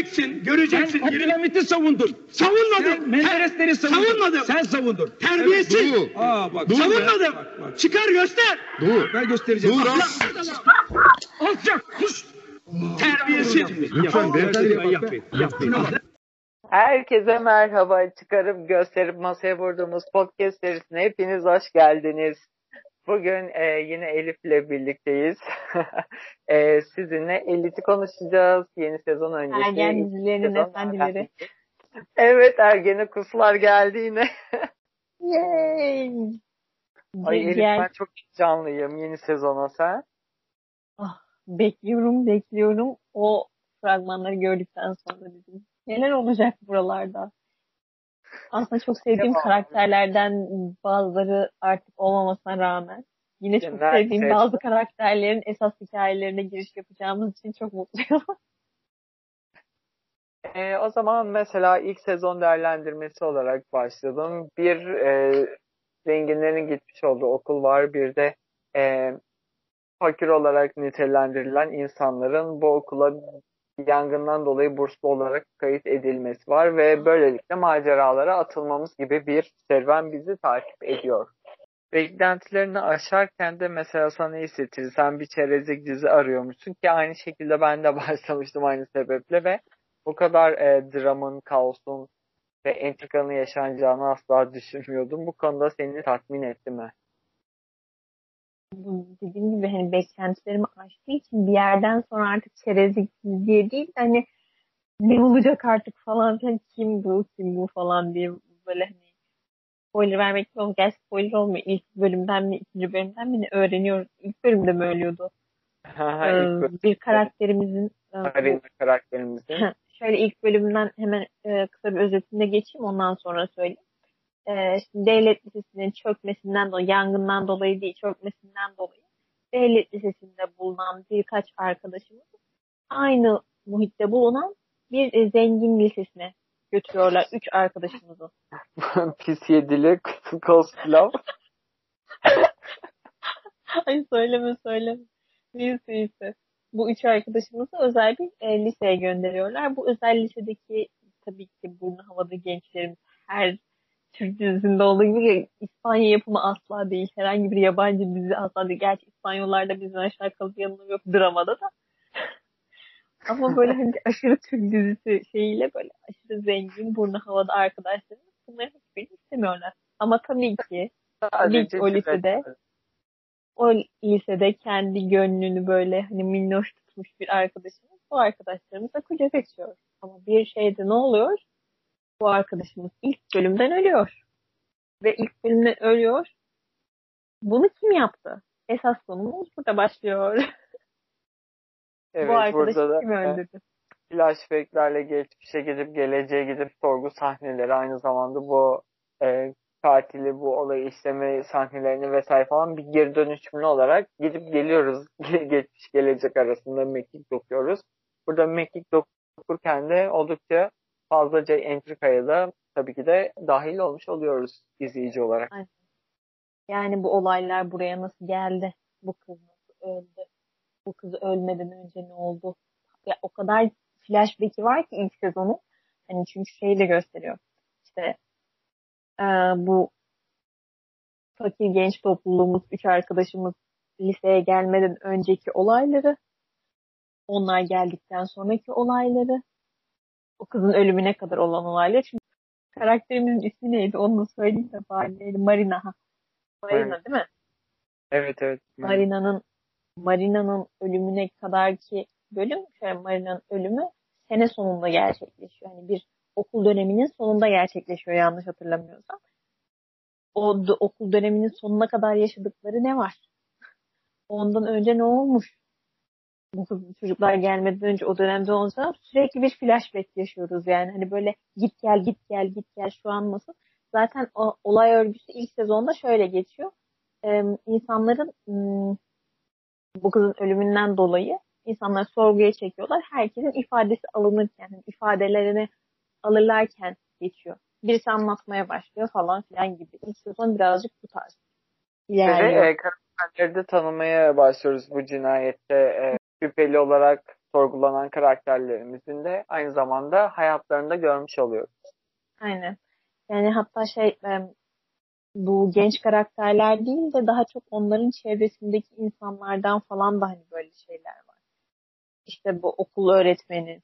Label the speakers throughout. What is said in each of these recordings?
Speaker 1: göreceksin, göreceksin.
Speaker 2: Sen Abdülhamit'i savundun.
Speaker 1: Savunmadım.
Speaker 2: Sen Menderesleri savundun.
Speaker 1: Savunmadım.
Speaker 2: Sen savundun.
Speaker 1: Terbiyesiz.
Speaker 3: Doğu.
Speaker 2: Aa bak.
Speaker 3: Dur be.
Speaker 1: Savunmadım.
Speaker 2: Bak, bak.
Speaker 1: Çıkar göster.
Speaker 3: Dur.
Speaker 2: Ben göstereceğim.
Speaker 3: Lan.
Speaker 1: Alçak. Kuş. Terbiyesiz.
Speaker 3: Lütfen beyefendi.
Speaker 2: Ben yapayım. Yapayım.
Speaker 4: Herkese merhaba. Çıkarıp gösterip masaya vurduğumuz podcast serisine hepiniz hoş geldiniz. Bugün e, yine Elif'le birlikteyiz. e, sizinle Elit'i konuşacağız. Yeni sezon öncesi.
Speaker 5: Ergen dizilerinin efendileri.
Speaker 4: Evet ergene kuslar geldi yine.
Speaker 5: Yay!
Speaker 4: Ay Elif ben çok heyecanlıyım yeni sezona sen.
Speaker 5: bekliyorum, bekliyorum. O fragmanları gördükten sonra dedim. Neler olacak buralarda? Aslında çok sevdiğim
Speaker 4: Devam.
Speaker 5: karakterlerden bazıları artık olmamasına rağmen yine çok
Speaker 4: Neredeyse.
Speaker 5: sevdiğim bazı karakterlerin esas hikayelerine giriş yapacağımız için çok mutluyum.
Speaker 4: E, o zaman mesela ilk sezon değerlendirmesi olarak başladım. Bir e, zenginlerin gitmiş olduğu okul var. Bir de e, fakir olarak nitelendirilen insanların bu okula yangından dolayı burslu olarak kayıt edilmesi var ve böylelikle maceralara atılmamız gibi bir serüven bizi takip ediyor. Beklentilerini aşarken de mesela sana hissettirir. Sen bir çerezlik dizi arıyormuşsun ki aynı şekilde ben de başlamıştım aynı sebeple ve bu kadar e, dramın, kaosun ve entrikanın yaşanacağını asla düşünmüyordum. Bu konuda seni tatmin etti mi?
Speaker 5: Dediğim gibi hani beklentilerimi aştığı için bir yerden sonra artık çerezlik diye değil de hani ne olacak artık falan filan kim bu kim bu falan diye böyle hani spoiler vermek yok. Gel spoiler olmuyor. İlk bölümden mi ikinci bölümden mi ne öğreniyoruz. İlk bölümde mi ölüyordu?
Speaker 4: Ha,
Speaker 5: Ee,
Speaker 4: ilk
Speaker 5: bir karakterimizin e,
Speaker 4: Marina karakterimizin.
Speaker 5: şöyle ilk bölümden hemen e, kısa bir özetinde geçeyim ondan sonra söyleyeyim. E, devlet lisesinin çökmesinden dolayı, yangından dolayı değil, çökmesinden dolayı devlet lisesinde bulunan birkaç arkadaşımız aynı muhitte bulunan bir e, zengin lisesine götürüyorlar. Üç arkadaşımızı.
Speaker 4: Pis yedili kos pilav.
Speaker 5: Ay söyleme söyleme. Neyse neyse. Bu üç arkadaşımızı özel bir e, liseye gönderiyorlar. Bu özel lisedeki tabii ki burnu havada gençlerimiz her Türk dizisinde olduğu gibi İspanya yapımı asla değil. Herhangi bir yabancı dizi asla değil. Gerçi İspanyollarda bizden aşağı kalıp yanılıyor yok dramada da. Ama böyle hani aşırı Türk dizisi şeyiyle böyle aşırı zengin burnu havada arkadaşlarımız bunların hiçbirini istemiyorlar. Ama tabii ki
Speaker 4: Sadece
Speaker 5: o lisede. o lisede kendi gönlünü böyle hani minnoş tutmuş bir arkadaşımız bu arkadaşlarımızla kucak açıyor. Ama bir şeyde ne oluyor? Bu arkadaşımız ilk bölümden ölüyor. Ve ilk bölümden ölüyor. Bunu kim yaptı? Esas konumuz burada başlıyor.
Speaker 4: Evet,
Speaker 5: bu arkadaşı
Speaker 4: burada da
Speaker 5: kim öldürdü?
Speaker 4: flashbacklerle geçmişe gidip geleceğe gidip sorgu sahneleri aynı zamanda bu e, katili bu olayı işleme sahnelerini vesaire falan bir geri dönüşümlü olarak gidip geliyoruz. Geçmiş gelecek arasında mekik dokuyoruz. Burada mekik dokurken de oldukça fazlaca entrikaya da tabii ki de dahil olmuş oluyoruz izleyici olarak.
Speaker 5: Yani bu olaylar buraya nasıl geldi? Bu kız nasıl öldü? Bu kız ölmeden önce ne oldu? Ya o kadar flashback'i var ki ilk sezonu. Hani çünkü şeyi de gösteriyor. İşte e, bu fakir genç topluluğumuz, üç arkadaşımız liseye gelmeden önceki olayları, onlar geldikten sonraki olayları, o kızın ölümüne kadar olan olaylar. Çünkü karakterimizin ismi neydi onu da söyleyeyim de bari neydi? Marina. ha. Marina değil mi?
Speaker 4: Evet evet.
Speaker 5: Marina'nın Marina'nın ölümüne kadar ki bölüm şöyle Marina'nın ölümü sene sonunda gerçekleşiyor. Yani bir okul döneminin sonunda gerçekleşiyor yanlış hatırlamıyorsam. O okul döneminin sonuna kadar yaşadıkları ne var? Ondan önce ne olmuş? Bu çocuklar gelmeden önce o dönemde olsa sürekli bir flashback yaşıyoruz yani. Hani böyle git gel git gel git gel şu an nasıl? Zaten o olay örgüsü ilk sezonda şöyle geçiyor. Ee, insanların bu kızın ölümünden dolayı insanları sorguya çekiyorlar. Herkesin ifadesi alınırken, yani ifadelerini alırlarken geçiyor. Birisi anlatmaya başlıyor falan filan gibi. İlk sezon birazcık bu tarz.
Speaker 4: Ve
Speaker 5: ilerliyor.
Speaker 4: e, karakterleri de tanımaya başlıyoruz bu cinayette. E, şüpheli olarak sorgulanan karakterlerimizin de aynı zamanda hayatlarında görmüş oluyoruz.
Speaker 5: Aynen. Yani hatta şey e, bu genç karakterler değil de daha çok onların çevresindeki insanlardan falan da hani böyle şeyler var. İşte bu okul öğretmeni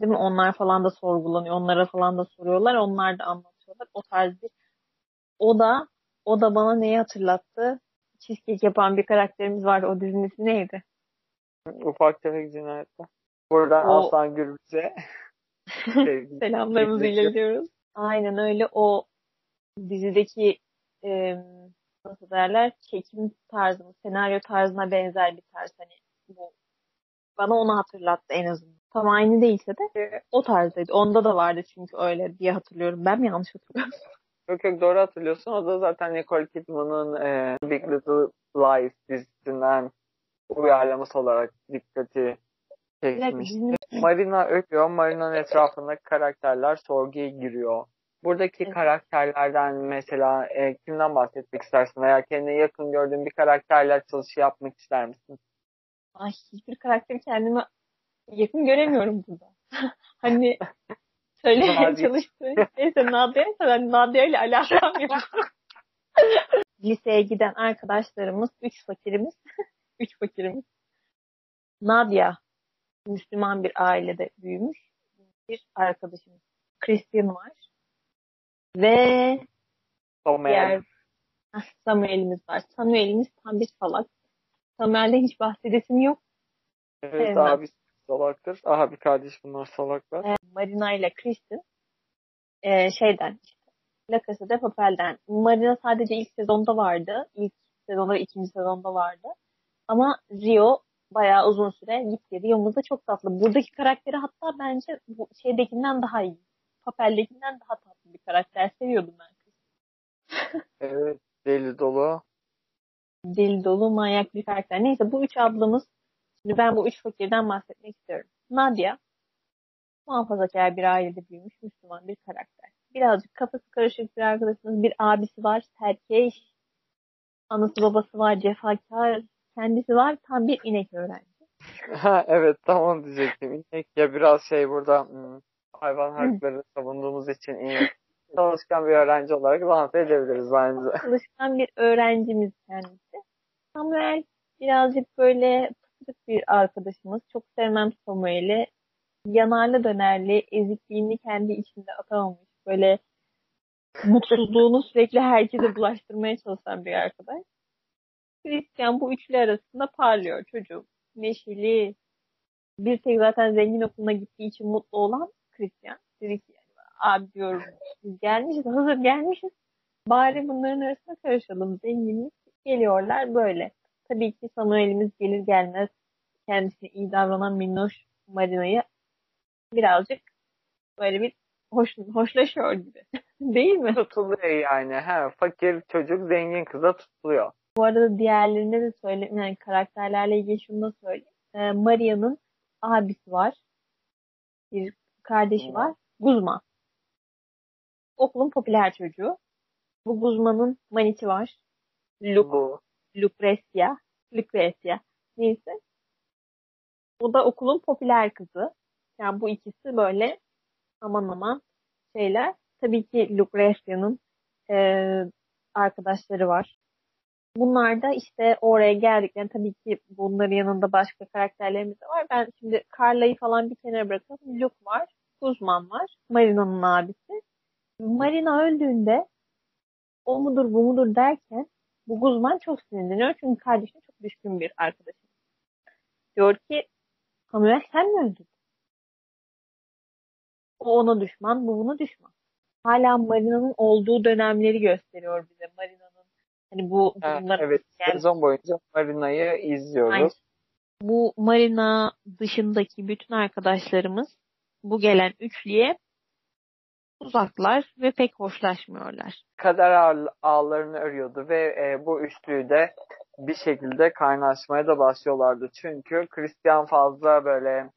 Speaker 5: değil mi? Onlar falan da sorgulanıyor. Onlara falan da soruyorlar. Onlar da anlatıyorlar. O tarz bir o da o da bana neyi hatırlattı? Cheesecake yapan bir karakterimiz vardı. O dizinin ismi neydi?
Speaker 4: Ufak tefek cinayetler. Buradan
Speaker 5: O-
Speaker 4: Aslan Gürbüz'e sevgi-
Speaker 5: Selamlarımızı iletiyoruz. Aynen öyle. O dizideki e, nasıl derler çekim tarzı, senaryo tarzına benzer bir tarz. Hani bu bana onu hatırlattı en azından. Tam aynı değilse de o tarzdaydı. Onda da vardı çünkü öyle diye hatırlıyorum. Ben mi yanlış hatırlıyorum?
Speaker 4: Yok yok doğru hatırlıyorsun. O da zaten Nicole Kidman'ın e, Big Little Lies dizisinden uyarlaması olarak dikkati çekmişti. Marina ölüyor. Marina'nın etrafındaki karakterler sorguya giriyor. Buradaki karakterlerden mesela e, kimden bahsetmek istersin veya kendine yakın gördüğün bir karakterle açılışı yapmak ister misin?
Speaker 5: Ay hiçbir karakteri kendime yakın göremiyorum burada. hani söylemeye çalıştığım. Neyse Nadia ben Nadia ile alakam yok. Liseye giden arkadaşlarımız, üç fakirimiz, üç fakirimiz. Nadia, Müslüman bir ailede büyümüş bir arkadaşımız. Christian var. Ve
Speaker 4: Samuel.
Speaker 5: diğer Samuel'imiz var. Samuel'imiz tam bir salak. Samuel'den hiç bahsedesim yok.
Speaker 4: Evet
Speaker 5: sevmem.
Speaker 4: abi salaktır. Aha bir kardeş bunlar salaklar.
Speaker 5: e, Marina ile Kristen e, şeyden işte La Casa de Papel'den. Marina sadece ilk sezonda vardı. İlk sezonda ikinci sezonda vardı. Ama Rio bayağı uzun süre gitti. Rio'muz da çok tatlı. Buradaki karakteri hatta bence bu şeydekinden daha iyi. Papel'dekinden daha tatlı bir karakter. Seviyordum ben.
Speaker 4: Evet deli dolu.
Speaker 5: Deli dolu manyak bir karakter. Neyse bu üç ablamız şimdi ben bu üç fakirden bahsetmek istiyorum. Nadia muhafazakar bir ailede büyümüş Müslüman bir karakter. Birazcık kafası karışık bir arkadaşımız. Bir abisi var serkeş. Anası babası var cefakar. Kendisi var tam bir inek öğrenci.
Speaker 4: Ha evet tam onu diyecektim. İnek ya biraz şey burada hmm, hayvan hakları savunduğumuz için inek. Çalışkan bir öğrenci olarak lanse edebiliriz bence.
Speaker 5: Çalışkan bir öğrencimiz kendisi. Samuel birazcık böyle pısırık bir arkadaşımız. Çok sevmem Samuel'i. Yanarlı dönerli ezikliğini kendi içinde atamamış. Böyle mutsuzluğunu sürekli herkese bulaştırmaya çalışan bir arkadaş. Christian bu üçlü arasında parlıyor çocuğum. Neşeli. Bir tek zaten zengin okuluna gittiği için mutlu olan Christian. Dedi ki abi diyorum biz gelmişiz hazır gelmişiz. Bari bunların arasına karışalım. Zenginlik geliyorlar böyle. Tabii ki Samuel'imiz gelir gelmez kendisine iyi davranan minnoş Marina'yı birazcık böyle bir hoş, hoşlaşıyor gibi. Değil mi?
Speaker 4: Tutuluyor yani. He, fakir çocuk zengin kıza tutuluyor.
Speaker 5: Bu arada diğerlerine de söyle, yani karakterlerle ilgili şunu da söyleyeyim. Ee, Maria'nın abisi var. Bir kardeşi var. Guzman. Okulun popüler çocuğu. Bu Guzman'ın maniti var. Luke,
Speaker 4: Bu.
Speaker 5: Lucrezia. Lucrezia. Neyse. O da okulun popüler kızı. Yani bu ikisi böyle aman aman şeyler. Tabii ki Lucrezia'nın eee arkadaşları var. Bunlar da işte oraya geldiklerinde tabii ki bunların yanında başka karakterlerimiz de var. Ben şimdi Carla'yı falan bir kenara bırakalım. Luke var, Guzman var, Marina'nın abisi. Marina öldüğünde o mudur bu mudur derken bu Guzman çok sinirleniyor çünkü kardeşine çok düşkün bir arkadaşım. Diyor ki Samuel sen mi öldün? O ona düşman, bu buna düşman. Hala Marina'nın olduğu dönemleri gösteriyor bize. Marina'nın hani bu
Speaker 4: Ha,
Speaker 5: durumlar
Speaker 4: evet. Sezon boyunca Marina'yı izliyoruz.
Speaker 5: Aynen. bu Marina dışındaki bütün arkadaşlarımız bu gelen üçlüye uzaklar ve pek hoşlaşmıyorlar.
Speaker 4: Kader ağ- ağlarını örüyordu ve e, bu üçlüyü de bir şekilde kaynaşmaya da başlıyorlardı. Çünkü Christian fazla böyle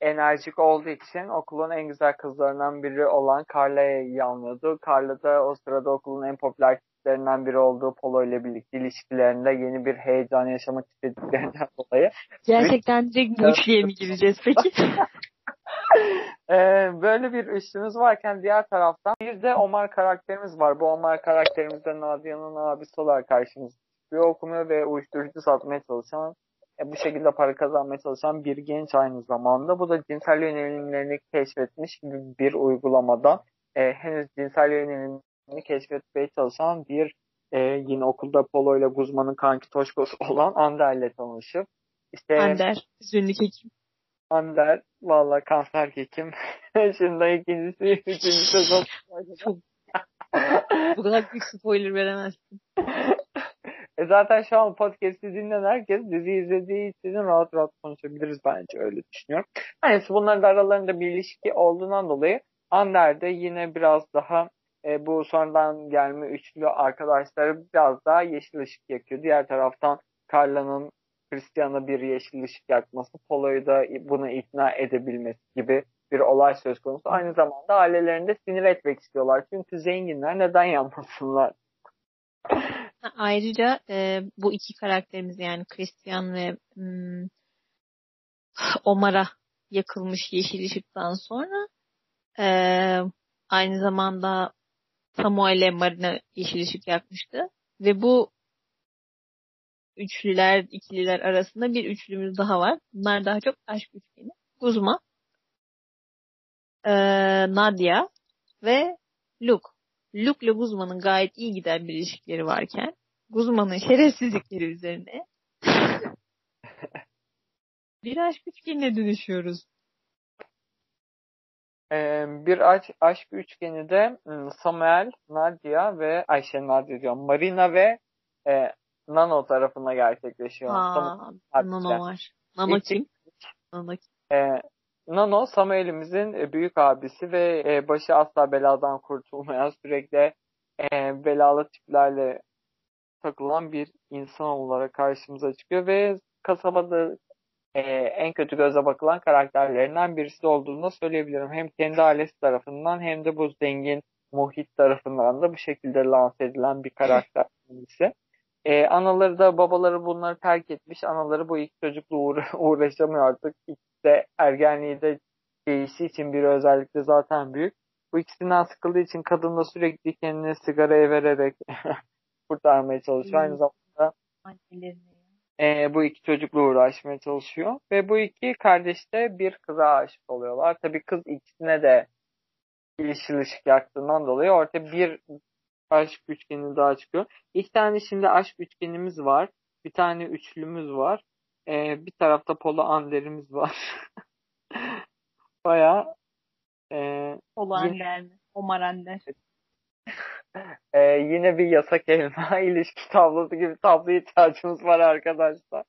Speaker 4: enerjik olduğu için okulun en güzel kızlarından biri olan Carla'yı yanlıyordu. Carla da o sırada okulun en popüler sebeplerinden biri olduğu Polo ile birlikte ilişkilerinde yeni bir heyecan yaşamak istediklerinden dolayı
Speaker 5: Gerçekten direkt bu üçlüye mi gireceğiz peki?
Speaker 4: Ee, böyle bir üçlümüz varken diğer taraftan bir de Omar karakterimiz var. Bu Omar karakterimiz de Nadia'nın abisi olarak karşımıza çıkıyor. Okumuyor ve uyuşturucu satmaya çalışan e, bu şekilde para kazanmaya çalışan bir genç aynı zamanda. Bu da cinsel yönelimlerini keşfetmiş gibi bir uygulamadan e, henüz cinsel yönelimini keşfetmeye çalışan bir e, yine okulda Polo ile Guzman'ın kanki toşkosu olan Ander ile tanışıp işte
Speaker 5: Ander, zünlük hekim.
Speaker 4: Ander valla kanser hekim. Şimdi ikincisi, üçüncü sezon.
Speaker 5: Çok bu kadar büyük spoiler veremezsin.
Speaker 4: e zaten şu an podcast'i dinleyen herkes dizi izlediği için rahat rahat konuşabiliriz bence öyle düşünüyorum. Neyse bunların da aralarında bir ilişki olduğundan dolayı Ander de yine biraz daha e, bu sonradan gelme üçlü arkadaşları biraz daha yeşil ışık yakıyor. Diğer taraftan Carla'nın Christian'a bir yeşil ışık yakması, Polo'yu da buna ikna edebilmesi gibi bir olay söz konusu. Aynı zamanda ailelerinde sinir etmek istiyorlar. Çünkü zenginler neden yapmasınlar?
Speaker 5: Ayrıca e, bu iki karakterimiz yani Christian ve hmm, Omar'a yakılmış yeşil ışıktan sonra e, aynı zamanda Samuel'e Marina yeşil ışık yakmıştı. Ve bu üçlüler, ikililer arasında bir üçlümüz daha var. Bunlar daha çok aşk üçgeni. Guzma, e, Nadia ve Luke. Luke ile Guzman'ın gayet iyi giden bir ilişkileri varken Guzman'ın şerefsizlikleri üzerine bir aşk üçgenine dönüşüyoruz.
Speaker 4: Ee, bir aşk, aşk üçgeni de Samuel, Nadia ve Ayşe Nadia diyorum. Marina ve e, Nano tarafına gerçekleşiyor.
Speaker 5: Aa, Nano var. Nano
Speaker 4: İlk-
Speaker 5: kim? Nano kim?
Speaker 4: Ee, Nano Samuel'imizin e, büyük abisi ve e, başı asla beladan kurtulmayan sürekli e, belalı tiplerle takılan bir insan olarak karşımıza çıkıyor ve kasabada e, en kötü göze bakılan karakterlerinden birisi olduğunu da söyleyebilirim. Hem kendi ailesi tarafından hem de bu zengin muhit tarafından da bu şekilde lanse edilen bir karakter kendisi. E, anaları da babaları bunları terk etmiş. Anaları bu iki çocukla uğra- uğraşamıyor artık. İkisi de ergenliği de değiştiği için bir özellikle zaten büyük. Bu ikisinden sıkıldığı için kadın da sürekli kendini sigaraya vererek kurtarmaya çalışıyor. Aynı
Speaker 5: Hmm.
Speaker 4: zamanda
Speaker 5: Annelerine.
Speaker 4: E, bu iki çocukla uğraşmaya çalışıyor. Ve bu iki kardeş de bir kıza aşık oluyorlar. Tabii kız ikisine de yeşil ışık yaktığından dolayı ortaya bir aşk üçgeni daha çıkıyor. İki tane şimdi aşk üçgenimiz var. Bir tane üçlümüz var. E, bir tarafta Polo Ander'imiz var. Bayağı e,
Speaker 5: Olan
Speaker 4: Yine-
Speaker 5: der mi? Omar Ander.
Speaker 4: E, yine bir yasak elma ilişki tablosu gibi tabloya ihtiyacımız var arkadaşlar.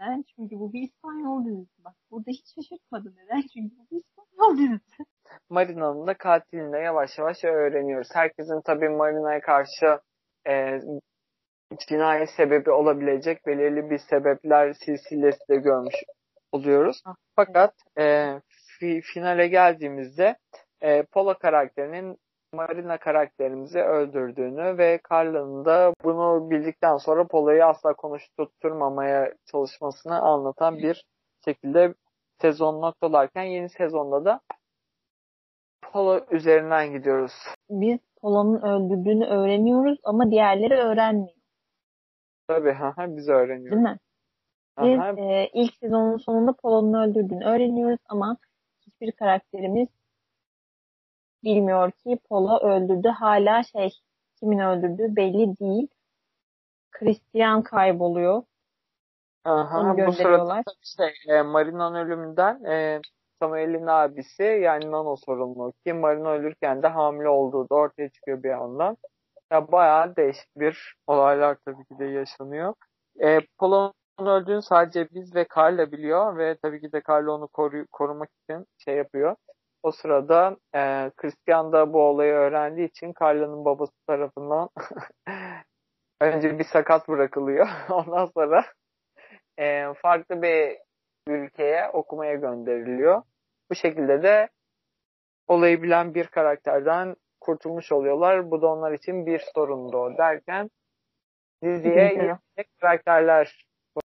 Speaker 5: Neden? Çünkü bu bir İspanyol dizisi. Bak burada hiç şaşırtmadı. Neden? Çünkü bu bir İspanyol dizisi.
Speaker 4: Marina'nın da katilini de yavaş yavaş öğreniyoruz. Herkesin tabii Marina'ya karşı e, cinayet sebebi olabilecek belirli bir sebepler silsilesi de görmüş oluyoruz.
Speaker 5: Ah,
Speaker 4: Fakat e, fi- finale geldiğimizde e, Polo karakterinin Marina karakterimizi öldürdüğünü ve Carla'nın da bunu bildikten sonra Polo'yu asla konuşturmamaya çalışmasını anlatan bir şekilde sezon noktalarken yeni sezonda da Polo üzerinden gidiyoruz.
Speaker 5: Biz Polo'nun öldürdüğünü öğreniyoruz ama diğerleri öğrenmiyor.
Speaker 4: Tabii ha biz
Speaker 5: Değil
Speaker 4: öğreniyoruz.
Speaker 5: mi? Biz
Speaker 4: Aha,
Speaker 5: e, ilk sezonun sonunda Polo'nun öldürdüğünü öğreniyoruz ama hiçbir karakterimiz bilmiyor ki Polo öldürdü. Hala şey kimin öldürdüğü belli değil. Christian kayboluyor.
Speaker 4: aha,
Speaker 5: Onu
Speaker 4: bu sırada şey, e, Marina'nın ölümünden e, Samuel'in abisi yani Nano sorumlu ki Marina ölürken de hamile olduğu da ortaya çıkıyor bir yandan. Ya bayağı değişik bir olaylar tabii ki de yaşanıyor. E, Polo'nun öldüğünü sadece biz ve Carla biliyor ve tabii ki de Carla onu koru- korumak için şey yapıyor. O sırada e, Christian da bu olayı öğrendiği için Carla'nın babası tarafından önce bir sakat bırakılıyor. Ondan sonra e, farklı bir ülkeye okumaya gönderiliyor. Bu şekilde de olayı bilen bir karakterden kurtulmuş oluyorlar. Bu da onlar için bir sorundu o derken diziye yeni karakterler.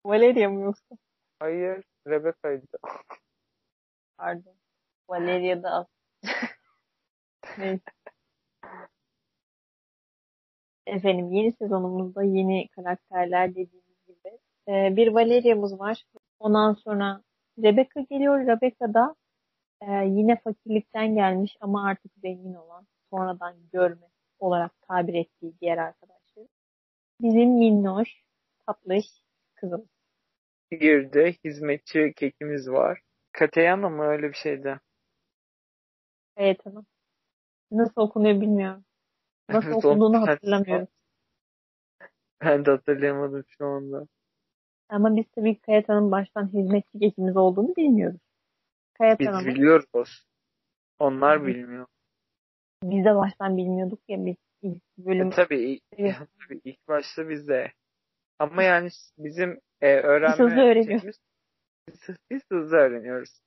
Speaker 5: Valeria mı yoksa?
Speaker 4: Hayır, Rebecca'ydı.
Speaker 5: Pardon. Valeria da. Efendim yeni sezonumuzda yeni karakterler dediğimiz gibi. Ee, bir Valeria'mız var. Ondan sonra Rebecca geliyor. Rebecca da e, yine fakirlikten gelmiş ama artık zengin olan, sonradan görme olarak tabir ettiği diğer arkadaşları. Bizim minnoş, tatlış kızım.
Speaker 4: Bir de hizmetçi kekimiz var. Kateyana mı öyle bir şeydi?
Speaker 5: Evet hanım. Nasıl okunuyor bilmiyorum. Nasıl okunduğunu hatırlamıyorum.
Speaker 4: Ben de hatırlayamadım şu anda.
Speaker 5: Ama biz tabii Kayat Hanım baştan hizmetçi geçimiz olduğunu bilmiyoruz. Kayat
Speaker 4: Biz
Speaker 5: Hanım'ı
Speaker 4: biliyoruz. Onlar
Speaker 5: Hı.
Speaker 4: bilmiyor.
Speaker 5: biz de baştan bilmiyorduk ya biz ilk bölüm.
Speaker 4: E, tabii, ilk,
Speaker 5: Evet.
Speaker 4: tabii ilk başta bizde. Ama yani bizim e, öğrenme
Speaker 5: Biz hızlı öğreniyoruz.
Speaker 4: Biz, biz hızlı öğreniyoruz.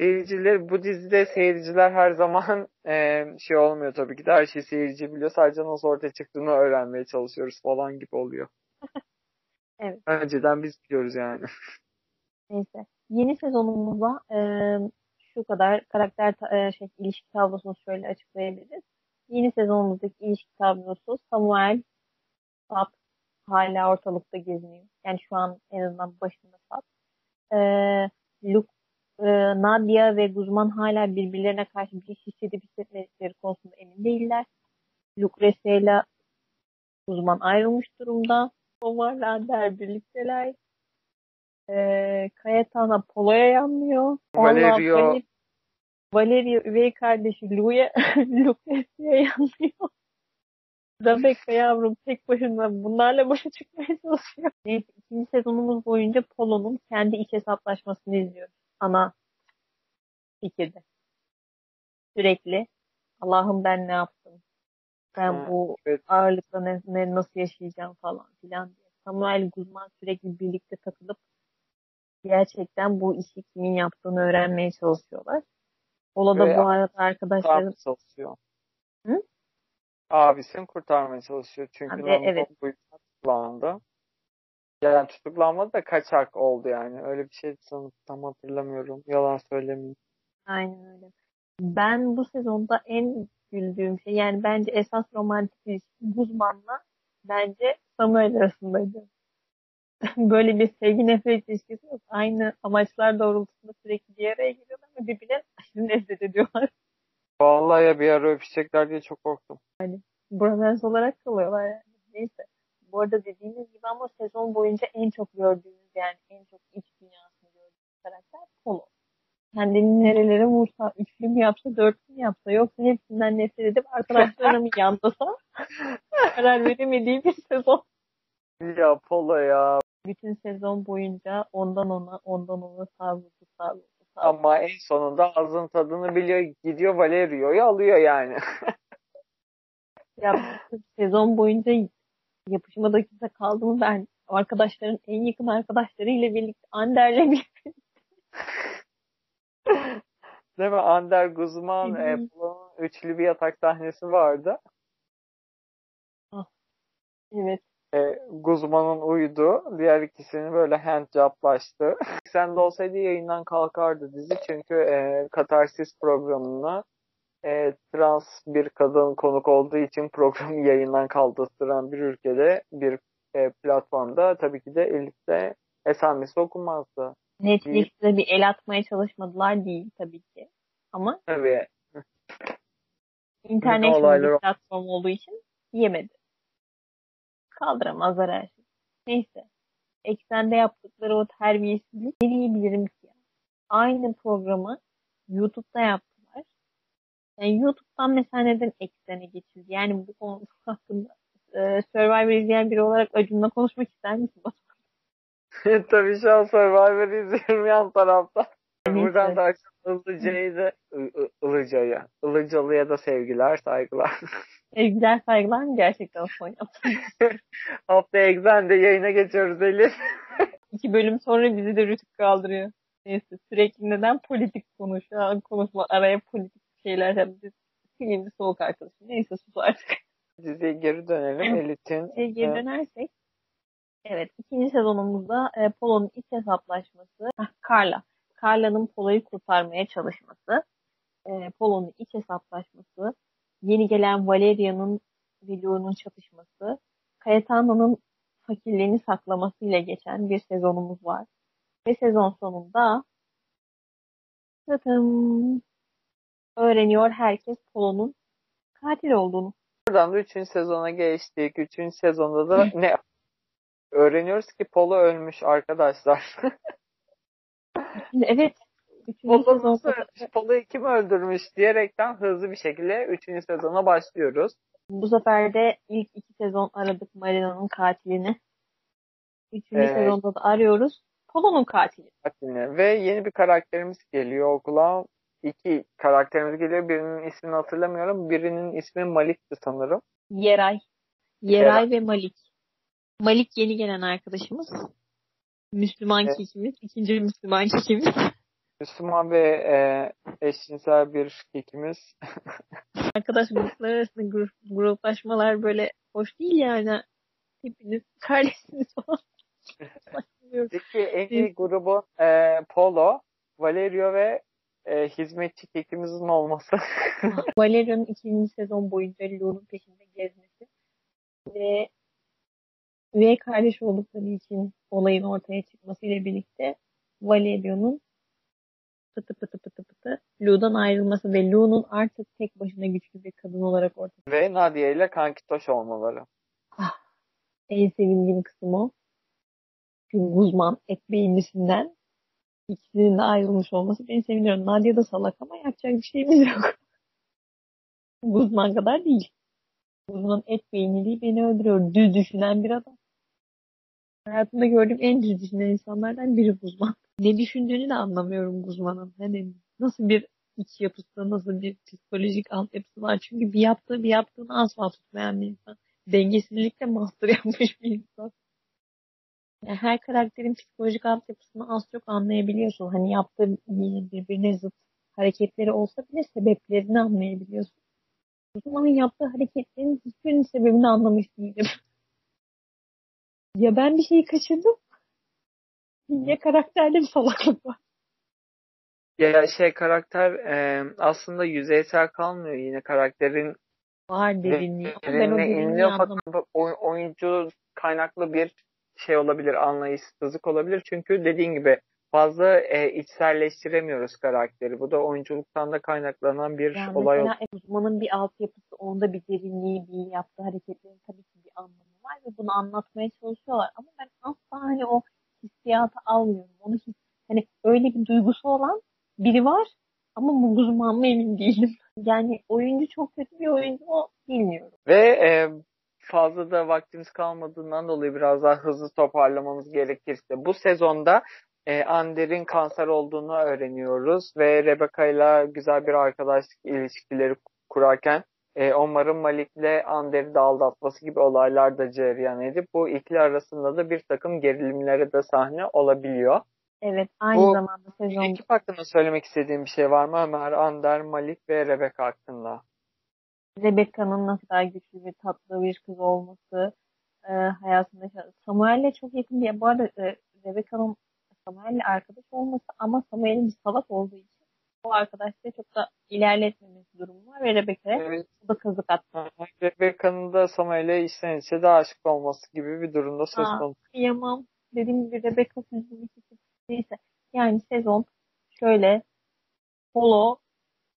Speaker 4: Seyirciler, bu dizide seyirciler her zaman e, şey olmuyor tabii ki de her şeyi seyirci biliyor. Sadece nasıl ortaya çıktığını öğrenmeye çalışıyoruz falan gibi oluyor.
Speaker 5: Evet.
Speaker 4: Önceden biz biliyoruz yani.
Speaker 5: Neyse. Yeni sezonumuzda e, şu kadar karakter e, şey, ilişki tablosunu şöyle açıklayabiliriz. Yeni sezonumuzdaki ilişki tablosu Samuel Sap hala ortalıkta geziniyor. Yani şu an en azından başında Sap. E, Luke, e, Nadia ve Guzman hala birbirlerine karşı bir şey hissedip hissetmedikleri konusunda emin değiller. Lucrecia ile Guzman ayrılmış durumda. Omar'la Der birlikteler. Ee, Cayetana Polo'ya yanlıyor.
Speaker 4: Valerio-
Speaker 5: Valer- Valerio üvey kardeşi Lou'ya Lucrecia'ya yanıyor. Rebecca yavrum tek başına bunlarla başa çıkmaya çalışıyor. Neyse ikinci sezonumuz boyunca Polo'nun kendi iç hesaplaşmasını izliyoruz. Ana fikirde. Sürekli Allah'ım ben ne yaptım? Ben
Speaker 4: Ha,
Speaker 5: bu
Speaker 4: evet.
Speaker 5: ağırlıkla ne, ne- nasıl yaşayacağım falan filan diye. Samuel Guzman sürekli birlikte takılıp gerçekten bu işi kimin yaptığını öğrenmeye çalışıyorlar. Ola da
Speaker 4: Ve
Speaker 5: bu arada arkadaşların
Speaker 4: Kurtarmaya çalışıyor.
Speaker 5: Hı?
Speaker 4: Abisini kurtarmaya çalışıyor. Çünkü
Speaker 5: Abi, evet.
Speaker 4: bu tutuklandı. Yani tutuklanmadı da kaçak oldu yani. Öyle bir şey sanırım tam hatırlamıyorum. Yalan söylemeyeyim.
Speaker 5: aynen öyle. Ben bu sezonda en güldüğüm şey yani bence esas romantik ilişki Guzman'la bence Samuel arasındaydı. Böyle bir sevgi nefret ilişkisi yok. Aynı amaçlar doğrultusunda sürekli bir araya geliyorlar ama birbirine aşırı nefret ediyorlar.
Speaker 4: Vallahi ya bir ara öpüşecekler diye çok korktum.
Speaker 5: bromance olarak kalıyorlar yani. Neyse. Bu arada dediğimiz gibi ama sezon boyunca en çok gördüğümüz yani en çok iç dünyasını gördüğümüz karakter Polo. Kendini nerelere vursa, üçlü mü yapsa, dörtlü mü yapsa yoksa hepsinden nefret edip arkadaşlarına mı yandasa karar veremediği bir sezon.
Speaker 4: Ya Polo ya.
Speaker 5: Bütün sezon boyunca ondan ona, ondan ona savruldu, savruldu.
Speaker 4: Ama en sonunda ağzın tadını biliyor. Gidiyor Valerio'yu alıyor yani.
Speaker 5: Ya sezon boyunca yapışma dakika kaldı mı ben arkadaşların en yakın arkadaşlarıyla birlikte Ander'le bir
Speaker 4: Değil mi? Ander Guzman, Polo'nun üçlü bir yatak sahnesi vardı.
Speaker 5: evet
Speaker 4: E, Guzman'ın uyudu. Diğer ikisini böyle handjoblaştı. Sen de olsaydı yayından kalkardı dizi. Çünkü e, Katarsis programına e, trans bir kadın konuk olduğu için programı yayından kaldırtıran bir ülkede bir e, platformda tabii ki de Elif'te esamesi okunmazdı.
Speaker 5: Netflix'te bir el atmaya çalışmadılar değil tabii ki. Ama
Speaker 4: Tabii.
Speaker 5: international bir platform olduğu için yemedi. Kaldıramazlar her şeyi. Neyse. Eksende yaptıkları o terbiyesizlik ne diyebilirim ki? Aynı programı YouTube'da yaptılar. Yani YouTube'dan mesela neden eksene geçildi? Yani bu konu hakkında e, Survivor izleyen biri olarak Acun'la konuşmak ister misin?
Speaker 4: tabii şu an Survivor'ı izliyorum yan tarafta.
Speaker 5: Neyse.
Speaker 4: Buradan da Ilıca'yı da Ilıca'ya. Ilıcalı'ya da sevgiler, saygılar.
Speaker 5: Sevgiler saygılar mı gerçekten son yaptın?
Speaker 4: Haftaya Exxen'de yayına geçiyoruz Elif.
Speaker 5: İki bölüm sonra bizi de rütük kaldırıyor. Neyse sürekli neden politik konuşuyor? Konuşma araya politik şeyler hem de Filmli soğuk arkadaşım. Neyse sus artık.
Speaker 4: Diziye geri dönelim. Elit'in
Speaker 5: Diziye geri dönersek evet ikinci sezonumuzda e, Polo'nun iç hesaplaşması Carla. Carla'nın Polo'yu kurtarmaya çalışması e, Polo'nun iç hesaplaşması yeni gelen Valeria'nın ve Leo'nun çatışması Cayetano'nun fakirliğini saklamasıyla geçen bir sezonumuz var. Ve sezon sonunda zaten öğreniyor herkes Polo'nun katil olduğunu.
Speaker 4: buradan da 3. sezona geçtik. 3. sezonda da ne öğreniyoruz ki Polo ölmüş arkadaşlar.
Speaker 5: Evet. Üçüncü
Speaker 4: Polo? Polo'yu kim öldürmüş diyerekten hızlı bir şekilde 3. sezona başlıyoruz.
Speaker 5: Bu sefer de ilk iki sezon aradık Marina'nın katilini. Üçüncü
Speaker 4: Evet.
Speaker 5: sezonda da arıyoruz. Polo'nun katili.
Speaker 4: Yine. Ve yeni bir karakterimiz geliyor okula. İki karakterimiz geliyor. Birinin ismini hatırlamıyorum. Birinin ismi Malik'ti sanırım.
Speaker 5: Yeray. Yeray ve Malik. Malik yeni gelen arkadaşımız. Müslüman
Speaker 4: Evet.
Speaker 5: kekimiz. ikinci Müslüman kekimiz.
Speaker 4: Müslüman ve e, eşcinsel bir kekimiz.
Speaker 5: Arkadaş grupları arasında grup, gruplaşmalar böyle hoş değil yani. Hepiniz kardeşsiniz falan.
Speaker 4: Peki en iyi grubun e, Polo, Valerio ve e, hizmetçi kekimizin olması.
Speaker 5: Valeria'nın ikinci sezon boyunca Leo'nun peşinde gezmesi ve üvey kardeş oldukları için olayın ortaya çıkmasıyla birlikte Valerio'nun pıtı pıtı pıtı pıtı Lu'dan ayrılması ve Lu'nun artık tek başına güçlü bir kadın olarak ortaya
Speaker 4: ve Nadia ile kankitoş olmaları.
Speaker 5: En sevindiğim kısım o. Guzman et beyinlisinden ikisinin de ayrılmış olması beni sevindiriyor. Nadia da salak ama yapacak bir şeyimiz yok. Guzman kadar değil. Guzman et beyniliği beni öldürüyor. Düz düşünen bir adam. Hayatımda gördüğüm en düz düşünen insanlardan biri Guzman. Ne düşündüğünü de anlamıyorum Guzman'ın. Hani nasıl bir iç yapısı, nasıl bir psikolojik altyapısı var. Çünkü bir yaptığı bir yaptığını asla tutmayan bir insan. Dengesizlikle master yapmış bir insan. Yani her karakterin psikolojik altyapısını az çok anlayabiliyorsun. Hani yaptığı birbirine zıt hareketleri olsa bile sebeplerini anlayabiliyorsun. Uzmanın yaptığı hareketlerin hiçbirinin sebebini anlamış değilim. ya ben bir şeyi kaçırdım ya karakterde bir salaklık var.
Speaker 4: Ya şey karakter e, aslında yüzeysel kalmıyor yine karakterin
Speaker 5: Var derinliği ben o derinliği anlamadım.
Speaker 4: oyuncu kaynaklı bir şey olabilir, anlayışsızlık olabilir. Çünkü dediğin gibi fazla e, içselleştiremiyoruz karakteri. Bu da oyunculuktan da kaynaklanan bir
Speaker 5: Yani
Speaker 4: olay
Speaker 5: mesela uzmanın bir altyapısı, onda bir derinliği, bir yaptığı hareketlerin tabii ki bir anlamı var ve bunu anlatmaya çalışıyorlar. Ama ben asla hani o hissiyatı almıyorum. Onu his, hani öyle bir duygusu olan biri var ama bu uzman mı emin değilim. Yani oyuncu çok kötü bir oyuncu mu bilmiyorum.
Speaker 4: Ve e, fazla da vaktimiz kalmadığından dolayı biraz daha hızlı toparlamamız gerekirse bu sezonda e, Ander'in kanser olduğunu öğreniyoruz ve Rebecca ile güzel bir arkadaşlık ilişkileri kurarken e, Omar'ın Malik'le Ander'i de aldatması gibi olaylar da cereyan edip bu ikili arasında da bir takım gerilimlere de sahne olabiliyor.
Speaker 5: Evet aynı
Speaker 4: Bu
Speaker 5: zamanda sezon
Speaker 4: Ekip hakkında söylemek istediğim bir şey var mı Ömer, Ander, Malik ve Rebecca hakkında?
Speaker 5: Rebecca'nın ne kadar güçlü ve tatlı bir kız olması e, hayatında Samuel'le çok yakın bir bu arada e, Rebecca'nın Samuel'le arkadaş olması ama Samuel'in bir salak olduğu için o arkadaşlığı çok da ilerletmemesi durumu var ve Rebecca'ya
Speaker 4: Evet.
Speaker 5: da kazık attı.
Speaker 4: Rebecca'nın da Samuel'e içten içe de aşık olması gibi bir durumda söz konusu.
Speaker 5: Kıyamam. Dediğim gibi Rebecca sözünü Neyse. Yani sezon şöyle Polo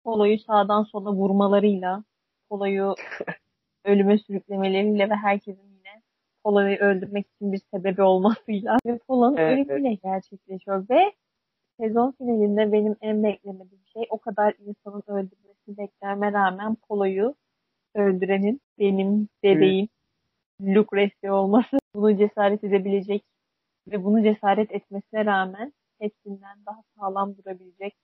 Speaker 5: Polo'yu sağdan sola vurmalarıyla Polo'yu ölüme sürüklemeleriyle ve herkesin yine Polo'yu öldürmek için bir sebebi olmasıyla ve Polo'nun
Speaker 4: Evet.
Speaker 5: ölümüyle gerçekleşiyor ve sezon finalinde benim en beklemediğim şey o kadar insanın öldürmesi beklerme rağmen Polo'yu öldürenin benim bebeğim Lucrezia olması. Bunu cesaret edebilecek ve bunu cesaret etmesine rağmen hepsinden daha sağlam durabilecek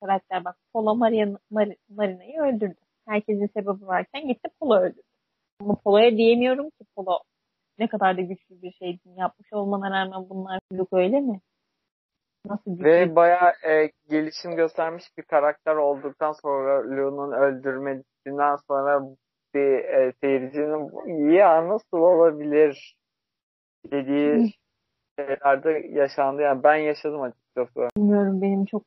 Speaker 5: karakter. Bak Polo Mariana, Mar- Marina'yı öldürdü. Herkesin sebebi varken gitti Polo öldürdü. Ama Polo'ya diyemiyorum ki Polo ne kadar da güçlü bir şeydi. Yapmış olmana rağmen bunlar yok öyle mi? Nasıl bir
Speaker 4: Ve bayağı e, gelişim göstermiş bir karakter olduktan sonra Lu'nun öldürmesinden sonra bir e, seyircinin ya nasıl olabilir dediği şeyler de yaşandı. Yani ben yaşadım açıkçası.
Speaker 5: bilmiyorum benim çok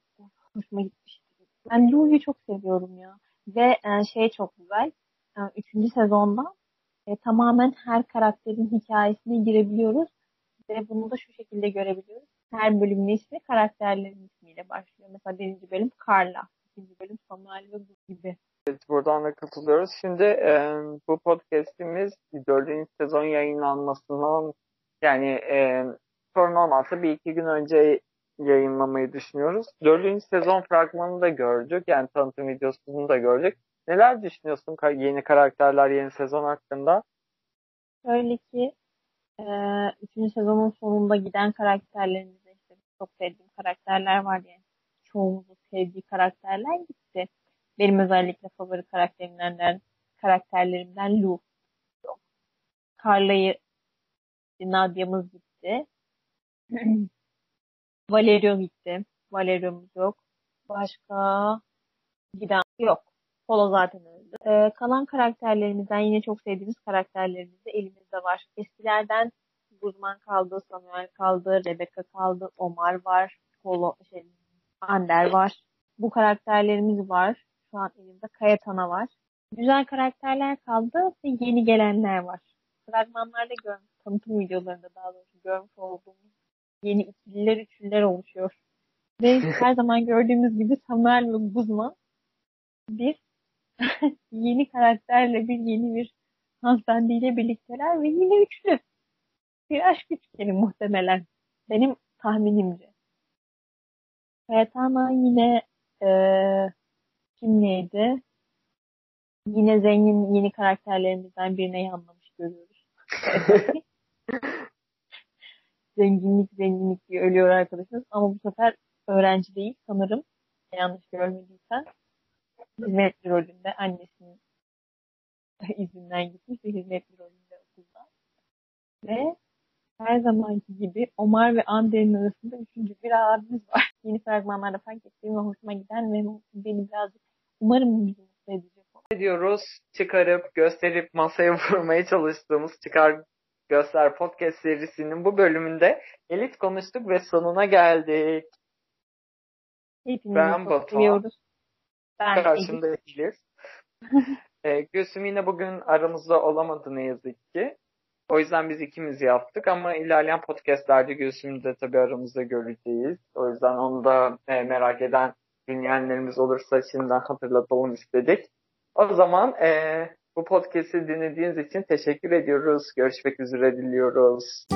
Speaker 5: hoşuma gitmişti. Ben Lou'yu çok seviyorum ya. Ve e, şey çok güzel. E, üçüncü sezonda e, tamamen her karakterin hikayesine girebiliyoruz. Ve bunu da şu şekilde görebiliyoruz. Her bölümün ismi karakterlerin ismiyle başlıyor. Mesela birinci bölüm Carla, ikinci bölüm Samuel ve gibi.
Speaker 4: Evet, buradan da katılıyoruz. Şimdi e, bu podcast'imiz dördüncü sezon yayınlanmasından yani e, sorun olmazsa bir iki gün önce yayınlamayı düşünüyoruz. Dördüncü sezon fragmanını da gördük. Yani tanıtım videosunu da gördük. Neler düşünüyorsun yeni karakterler, yeni sezon hakkında?
Speaker 5: Şöyle ki e, üçüncü sezonun sonunda giden karakterlerimizde işte çok sevdiğim karakterler var yani. Çoğumuzun sevdiği karakterler gitti. Benim özellikle favori karakterimden karakterlerimden. Yok. Carla'yı Nadia'mız gitti. Valerio gitti. Valerio'muz yok. Başka giden yok. Polo zaten öldü. Ee, kalan karakterlerimizden yine çok sevdiğimiz karakterlerimiz de elimizde var. Eskilerden Guzman kaldı, Samuel kaldı, Rebecca kaldı, Omar var, Polo, şey, Ander var. Bu karakterlerimiz var. Şu an elimde Kayatana var. Güzel karakterler kaldı ve yeni gelenler var. Fragmanlarda görmüş, tanıtım videolarında daha doğrusu görmüş olduğumuz yeni ikililer, üçlüler oluşuyor. Ve her zaman gördüğümüz gibi Samuel ve Guzman bir yeni karakterle bir yeni bir hanımefendiyle birlikteler ve yine üçlü. Bir aşk üçgeni muhtemelen. Benim tahminimce. Kayatana yine eee kim neydi? Yine zengin yeni karakterlerimizden birine yanlamış görüyoruz. zenginlik zenginlik diye ölüyor arkadaşımız. Ama bu sefer öğrenci değil sanırım. Yanlış görmediysen. Hizmetli rolünde annesinin izinden gitmiş ve hizmetli rolünde okulda. Ve her zamanki gibi Omar ve Ander'in arasında üçüncü bir abimiz var. Yeni fragmanlarda fark ettiğim ve hoşuma giden ve beni birazcık umarım bizi mutlu edecek. o.
Speaker 4: diyoruz? Çıkarıp gösterip masaya vurmaya çalıştığımız Çıkar Göster podcast serisinin bu bölümünde elit konuştuk ve sonuna geldik.
Speaker 5: Hepimizi
Speaker 4: Ben Batuhan.
Speaker 5: Ben.
Speaker 4: Karşımda Elif. e, Gülsüm yine bugün aramızda olamadı ne yazık ki. O yüzden biz ikimiz yaptık ama ilerleyen podcastlerde Gülsüm'ü de tabii aramızda göreceğiz. O yüzden onu da e, merak eden dinleyenlerimiz olursa şimdiden hatırlatalım istedik. O zaman e, bu podcast'i dinlediğiniz için teşekkür ediyoruz. Görüşmek üzere diliyoruz.